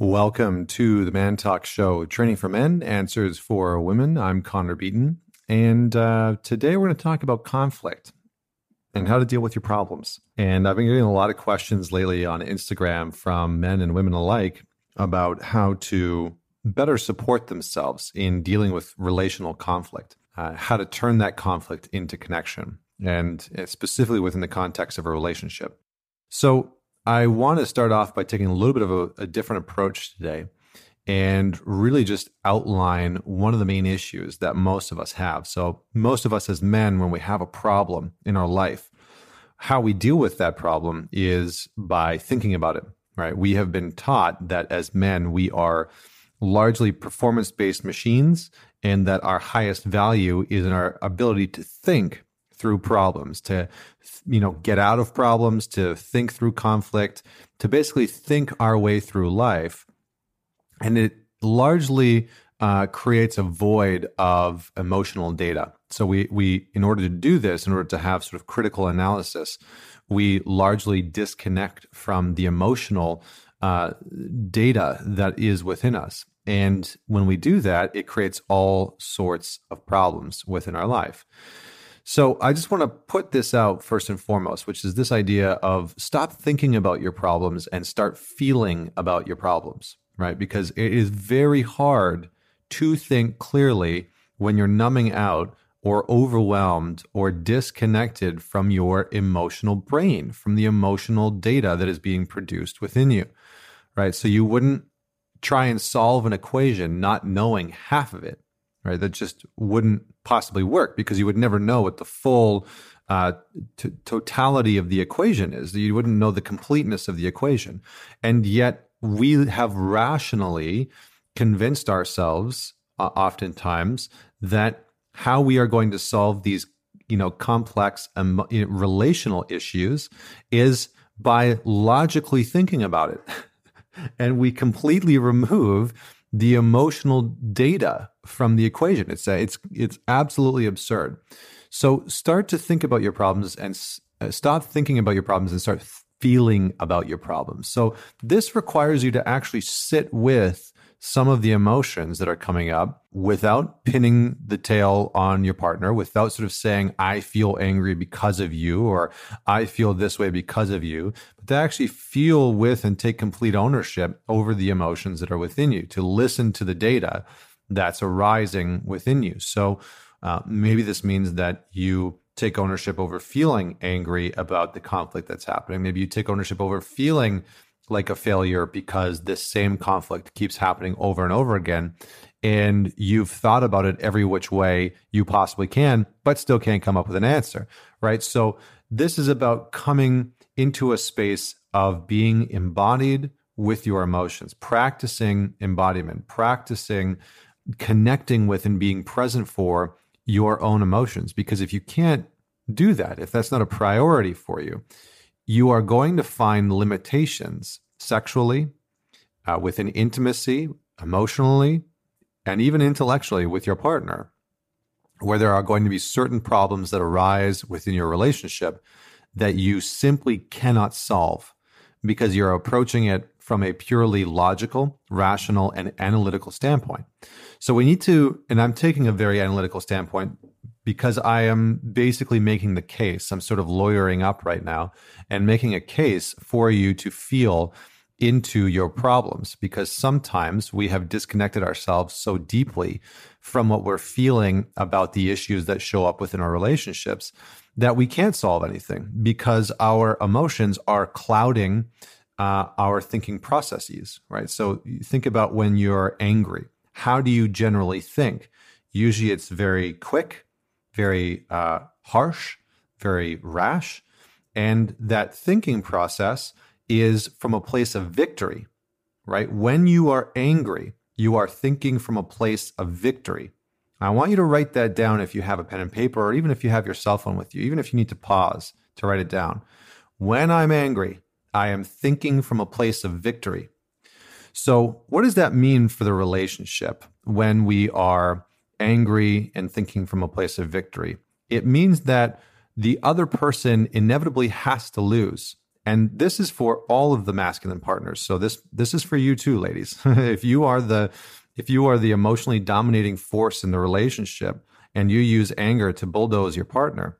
Welcome to the ManTalks Show, training for men, answers for women. I'm Connor Beaton, and uh, today we're going to talk about conflict and how to deal with your problems. And I've been getting a lot of questions lately on Instagram from men and women alike about how to better support themselves in dealing with relational conflict, uh, how to turn that conflict into connection, and uh, specifically within the context of a relationship. So, I want to start off by taking a little bit of a, a, different approach today and really just outline one of the main issues that most of us have. So, most of us as men, when we have a problem in our life, how we deal with that problem is by thinking about it, right? We have been taught that as men, we are largely performance based machines and that our highest value is in our ability to think through problems, to you know get out of problems, to think through conflict, to basically think our way through life, and it largely uh, creates a void of emotional data. So we we in order to do this, in order to have sort of critical analysis, we largely disconnect from the emotional uh, data that is within us. And when we do that, it creates all sorts of problems within our life. So I just want to put this out first and foremost, which is this idea of stop thinking about your problems and start feeling about your problems, right? Because it is very hard to think clearly when you're numbing out or overwhelmed or disconnected from your emotional brain, from the emotional data that is being produced within you, right? So you wouldn't try and solve an equation not knowing half of it right? That just wouldn't possibly work because you would never know what the full uh, t- totality of the equation is. You wouldn't know the completeness of the equation. And yet we have rationally convinced ourselves uh, oftentimes that how we are going to solve these you know complex um, relational issues is by logically thinking about it and we completely remove the emotional data from the equation. It's it's it's absolutely absurd. So start to think about your problems and uh, stop thinking about your problems and start feeling about your problems. So this requires you to actually sit with some of the emotions that are coming up without pinning the tail on your partner, without sort of saying, I feel angry because of you, or I feel this way because of you, but to actually feel with and take complete ownership over the emotions that are within you, to listen to the data that's arising within you. So uh, maybe this means that you take ownership over feeling angry about the conflict that's happening. Maybe you take ownership over feeling like a failure because this same conflict keeps happening over and over again. And you've thought about it every which way you possibly can, but still can't come up with an answer, right? So, this is about coming into a space of being embodied with your emotions, practicing embodiment, practicing connecting with and being present for your own emotions. Because if you can't do that, if that's not a priority for you, you are going to find limitations sexually, uh, within intimacy, emotionally, and even intellectually with your partner, where there are going to be certain problems that arise within your relationship that you simply cannot solve because you're approaching it from a purely logical, rational, and analytical standpoint. So we need to, and I'm taking a very analytical standpoint because I am basically making the case. I'm sort of lawyering up right now and making a case for you to feel into your problems because sometimes we have disconnected ourselves so deeply from what we're feeling about the issues that show up within our relationships that we can't solve anything because our emotions are clouding uh, our thinking processes, right? So think about when you're angry. How do you generally think? Usually it's very quick, very uh, harsh, very rash. And that thinking process is from a place of victory, right? When you are angry, you are thinking from a place of victory. I want you to write that down if you have a pen and paper, or even if you have your cell phone with you, even if you need to pause to write it down. When I'm angry, I am thinking from a place of victory. So, what does that mean for the relationship when we are angry and thinking from a place of victory. It means that the other person inevitably has to lose. And this is for all of the masculine partners. So this this is for you too, ladies. if you are the if you are the emotionally dominating force in the relationship and you use anger to bulldoze your partner,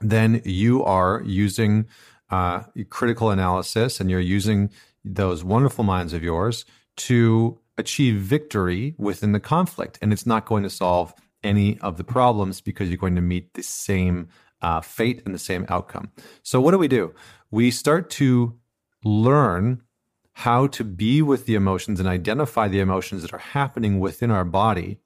then you are using uh, critical analysis and you're using those wonderful minds of yours to achieve victory within the conflict. And it's not going to solve any of the problems because you're going to meet the same uh, fate and the same outcome. So, what do we do? We start to learn how to be with the emotions and identify the emotions that are happening within our body.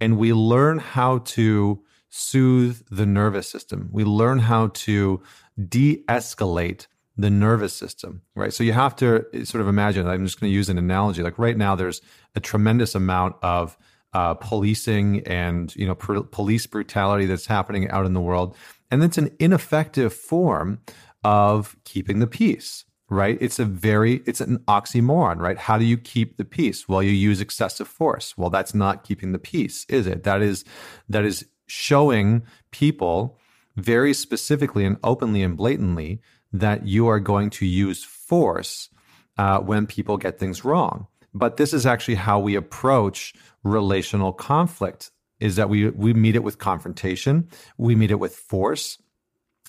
And we learn how to soothe the nervous system. We learn how to de escalate the nervous system, right? So you have to sort of imagine, I'm just going to use an analogy. Like right now, there's a tremendous amount of uh, policing and, you know, pr- police brutality that's happening out in the world. And it's an ineffective form of keeping the peace, right? It's a very, it's an oxymoron, right? How do you keep the peace? Well, you use excessive force. Well, that's not keeping the peace, is it? That is, that is showing people very specifically and openly and blatantly that you are going to use force uh, when people get things wrong. But this is actually how we approach relational conflict is that we we meet it with confrontation, we meet it with force,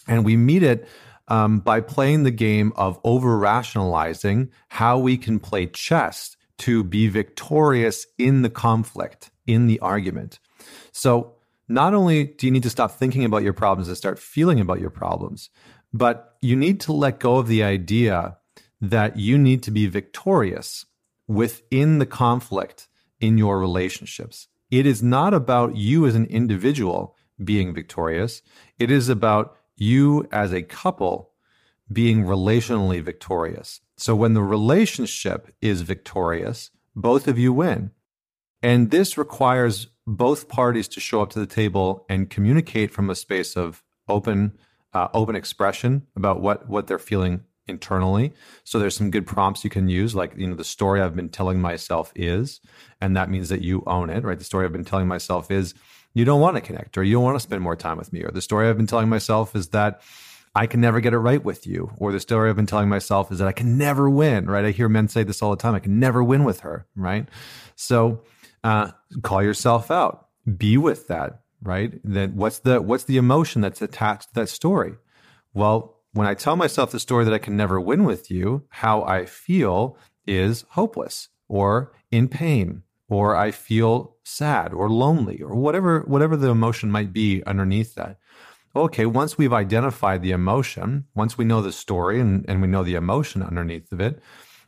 and we meet it um, by playing the game of over rationalizing how we can play chess to be victorious in the conflict, in the argument. So not only do you need to stop thinking about your problems and start feeling about your problems, but you need to let go of the idea that you need to be victorious within the conflict in your relationships. It is not about you as an individual being victorious. It is about you as a couple being relationally victorious. So when the relationship is victorious, both of you win. And this requires both parties to show up to the table and communicate from a space of open uh, open expression about what what they're feeling internally. So there's some good prompts you can use, like you know the story I've been telling myself is, and that means that you own it, right? The story I've been telling myself is you don't want to connect, or you don't want to spend more time with me, or the story I've been telling myself is that I can never get it right with you, or the story I've been telling myself is that I can never win, right? I hear men say this all the time. I can never win with her, right? So uh, call yourself out, be with that, right? Then what's the what's the emotion that's attached to that story? Well, when I tell myself the story that I can never win with you, how I feel is hopeless or in pain or I feel sad or lonely or whatever whatever the emotion might be underneath that. Okay, once we've identified the emotion, once we know the story and, and we know the emotion underneath of it,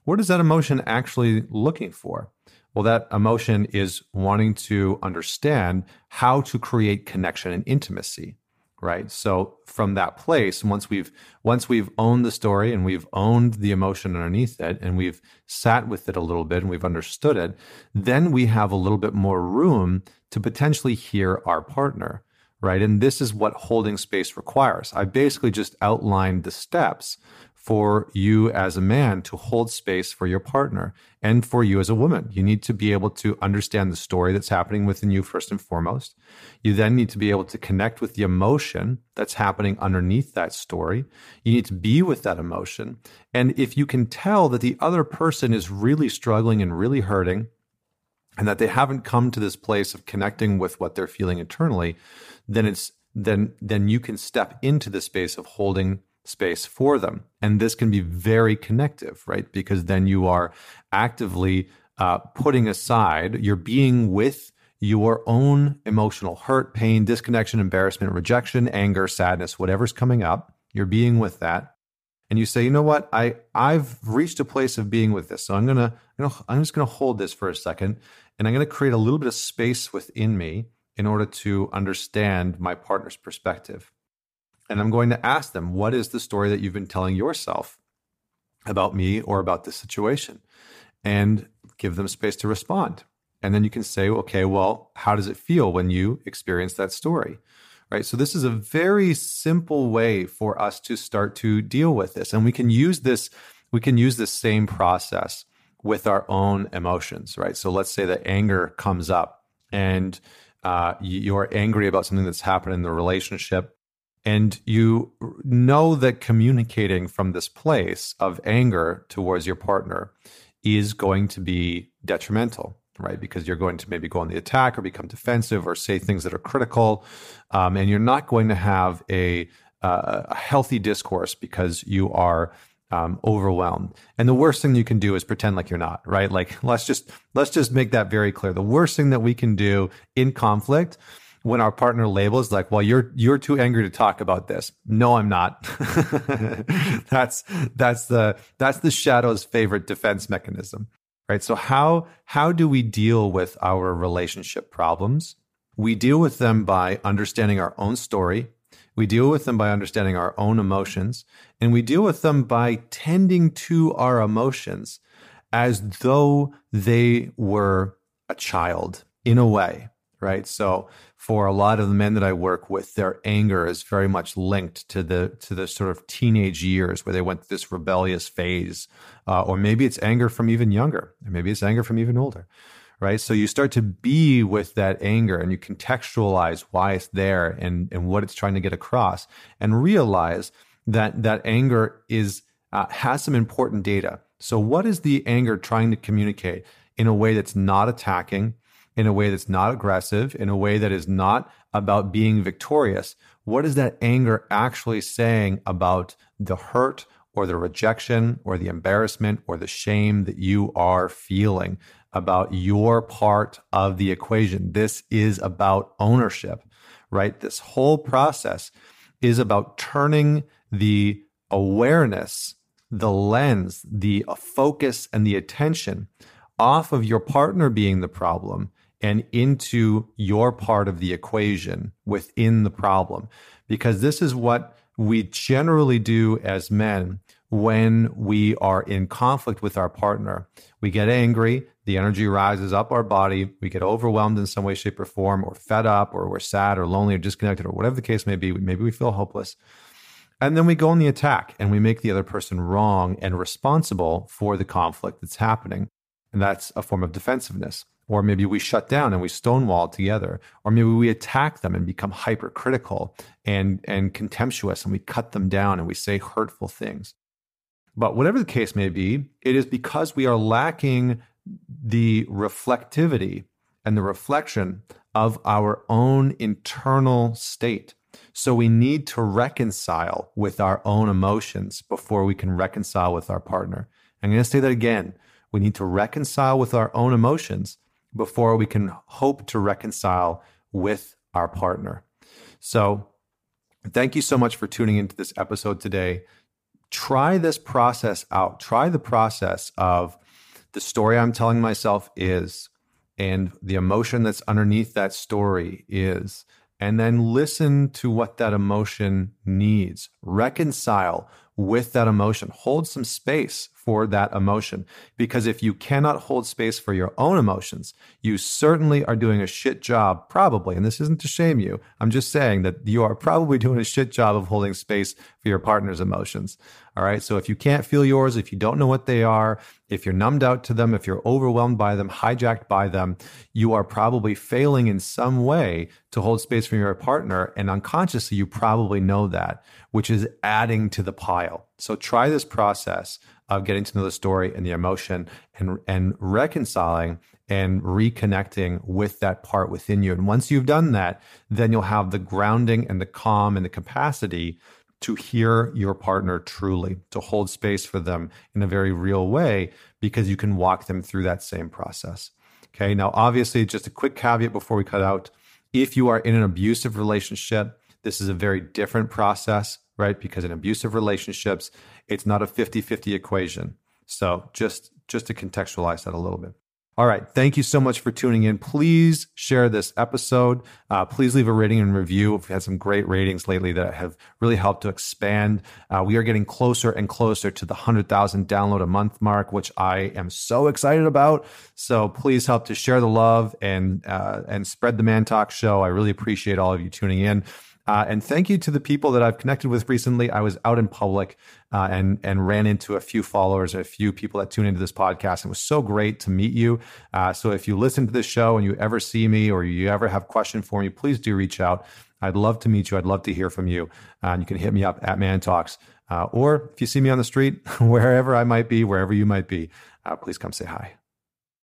what is that emotion actually looking for? Well, that emotion is wanting to understand how to create connection and intimacy, right? So from that place, once we've once we've owned the story and we've owned the emotion underneath it and we've sat with it a little bit and we've understood it, then we have a little bit more room to potentially hear our partner, right? And this is what holding space requires. I basically just outlined the steps for you as a man to hold space for your partner and for you as a woman. You need to be able to understand the story that's happening within you first and foremost. You then need to be able to connect with the emotion that's happening underneath that story. You need to be with that emotion. And if you can tell that the other person is really struggling and really hurting, and that they haven't come to this place of connecting with what they're feeling internally, then it's then then you can step into the space of holding space for them. And this can be very connective, right? Because then you are actively uh, putting aside, you're being with your own emotional hurt, pain, disconnection, embarrassment, rejection, anger, sadness, whatever's coming up. You're being with that. And you say, you know what? I, I've reached a place of being with this. So I'm gonna, you know, I'm just gonna hold this for a second and I'm gonna create a little bit of space within me in order to understand my partner's perspective. And I'm going to ask them, what is the story that you've been telling yourself about me or about this situation? And give them space to respond. And then you can say, okay, well, how does it feel when you experience that story? Right. So this is a very simple way for us to start to deal with this. And we can use this, we can use this same process with our own emotions, right? So let's say that anger comes up and uh, you're angry about something that's happened in the relationship and you know that communicating from this place of anger towards your partner is going to be detrimental right? Because you're going to maybe go on the attack or become defensive or say things that are critical, um, and you're not going to have a, uh, a healthy discourse because you are um, overwhelmed. And the worst thing you can do is pretend like you're not, right? Like let's just let's just make that very clear. The worst thing that we can do in conflict when our partner labels like, "Well, you're you're too angry to talk about this." No, I'm not. that's that's the that's the shadow's favorite defense mechanism right? So how how do we deal with our relationship problems? We deal with them by understanding our own story. We deal with them by understanding our own emotions, and we deal with them by tending to our emotions as though they were a child in a way, right? So for a lot of the men that I work with, their anger is very much linked to the to the sort of teenage years where they went through this rebellious phase, uh, or maybe it's anger from even younger, or maybe it's anger from even older, right? So you start to be with that anger and you contextualize why it's there and and what it's trying to get across, and realize that that anger is uh, has some important data. So what is the anger trying to communicate in a way that's not attacking? In a way that's not aggressive, in a way that is not about being victorious. What is that anger actually saying about the hurt or the rejection or the embarrassment or the shame that you are feeling about your part of the equation? This is about ownership, right? This whole process is about turning the awareness, the lens, the focus, and the attention off of your partner being the problem and into your part of the equation within the problem. Because this is what we generally do as men when we are in conflict with our partner. We get angry, the energy rises up our body, we get overwhelmed in some way, shape, or form, or fed up, or we're sad, or lonely, or disconnected, or whatever the case may be. Maybe we feel hopeless. And then we go on the attack and we make the other person wrong and responsible for the conflict that's happening. And that's a form of defensiveness. Or maybe we shut down and we stonewall together. Or maybe we attack them and become hypercritical and, and contemptuous and we cut them down and we say hurtful things. But whatever the case may be, it is because we are lacking the reflectivity and the reflection of our own internal state. So we need to reconcile with our own emotions before we can reconcile with our partner. I'm going to say that again. We need to reconcile with our own emotions before we can hope to reconcile with our partner. So, thank you so much for tuning into this episode today. Try this process out. Try the process of the story I'm telling myself is, and the emotion that's underneath that story is, and then listen to what that emotion needs. Reconcile with that emotion. Hold some space for that emotion. Because if you cannot hold space for your own emotions, you certainly are doing a shit job, probably. And this isn't to shame you. I'm just saying that you are probably doing a shit job of holding space for your partner's emotions. All right. So if you can't feel yours, if you don't know what they are, if you're numbed out to them, if you're overwhelmed by them, hijacked by them, you are probably failing in some way to hold space for your partner. And unconsciously, you probably know that, which is adding to the pile. So try this process of getting to know the story and the emotion and and reconciling and reconnecting with that part within you. And once you've done that, then you'll have the grounding and the calm and the capacity to hear your partner truly, to hold space for them in a very real way, because you can walk them through that same process. Okay. Now, obviously, just a quick caveat before we cut out. If you are in an abusive relationship, this is a very different process, right? Because in abusive relationships, it's not a 50-50 equation. So just just to contextualize that a little bit. All right. Thank you so much for tuning in. Please share this episode. Uh, please leave a rating and review. We've had some great ratings lately that have really helped to expand. Uh, we are getting closer and closer to the 100,000 download a month mark, which I am so excited about. So please help to share the love and, uh, and spread the ManTalks show. I really appreciate all of you tuning in. Uh, and thank you to the people that I've connected with recently. I was out in public uh, and and ran into a few followers, a few people that tune into this podcast. It was so great to meet you. Uh, so if you listen to this show and you ever see me or you ever have a question for me, please do reach out. I'd love to meet you. I'd love to hear from you. Uh, you can hit me up at ManTalks. Uh, or if you see me on the street, wherever I might be, wherever you might be, uh, please come say hi.